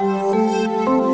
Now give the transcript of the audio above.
oh